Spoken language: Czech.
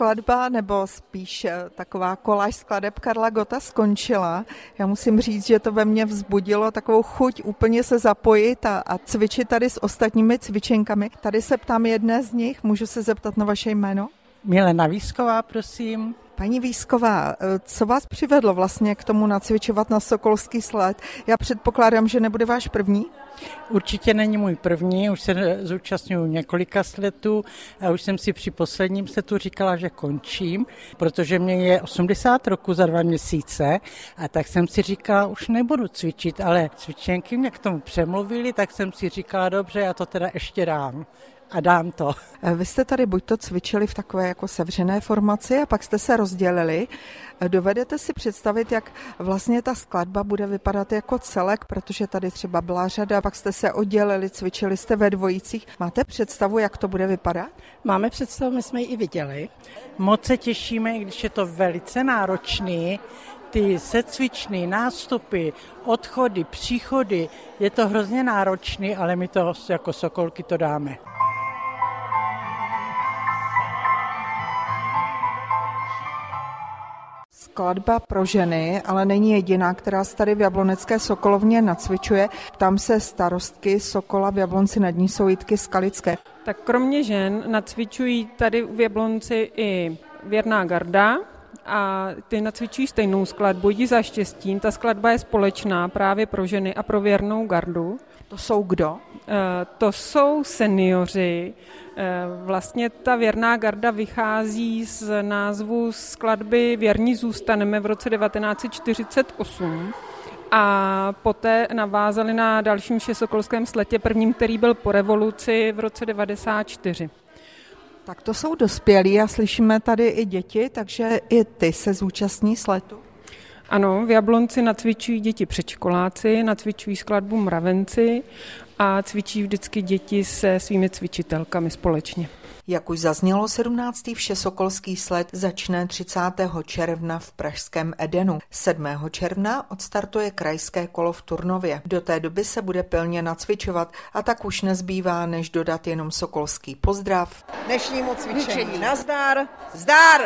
skladba, nebo spíš eh, taková koláž skladeb Karla Gota skončila. Já musím říct, že to ve mně vzbudilo takovou chuť úplně se zapojit a, a cvičit tady s ostatními cvičenkami. Tady se ptám jedné z nich, můžu se zeptat na vaše jméno? Milena Výsková, prosím. Paní Výsková, eh, co vás přivedlo vlastně k tomu nacvičovat na Sokolský sled? Já předpokládám, že nebude váš první? Určitě není můj první, už se zúčastňuji několika sletů a už jsem si při posledním sletu říkala, že končím, protože mě je 80 roku za dva měsíce a tak jsem si říkala, už nebudu cvičit, ale cvičenky mě k tomu přemluvili, tak jsem si říkala, dobře, já to teda ještě dám a dám to. Eh, vy jste tady buď to cvičili v takové jako sevřené formaci a pak jste se rozdělili. Eh, dovedete si představit, jak vlastně ta skladba bude vypadat jako celek, protože tady třeba byla řada, pak jste se oddělili, cvičili jste ve dvojicích. Máte představu, jak to bude vypadat? Máme představu, my jsme ji i viděli. Moc se těšíme, když je to velice náročný, ty secvičný nástupy, odchody, příchody, je to hrozně náročný, ale my to jako sokolky to dáme. Skladba pro ženy, ale není jediná, která se tady v Jablonecké Sokolovně nacvičuje. Tam se starostky Sokola v Jablonci nad ní jsou Jitky Skalické. Tak kromě žen nacvičují tady v Jablonci i Věrná garda, a ty nacvičují stejnou skladbu, jdi za štěstím. Ta skladba je společná právě pro ženy a pro věrnou gardu. To jsou kdo? Eh, to jsou seniori. Eh, vlastně ta věrná garda vychází z názvu skladby Věrní zůstaneme v roce 1948 a poté navázali na dalším všesokolském sletě, prvním, který byl po revoluci v roce 94. Tak to jsou dospělí a slyšíme tady i děti, takže i ty se zúčastní sletu. Ano, v Jablonci nacvičují děti předškoláci, nacvičují skladbu mravenci a cvičí vždycky děti se svými cvičitelkami společně. Jak už zaznělo, 17. Všesokolský sled začne 30. června v pražském Edenu. 7. června odstartuje krajské kolo v Turnově. Do té doby se bude pilně nacvičovat a tak už nezbývá, než dodat jenom sokolský pozdrav. Dnešnímu cvičení. Nazdar! Zdar!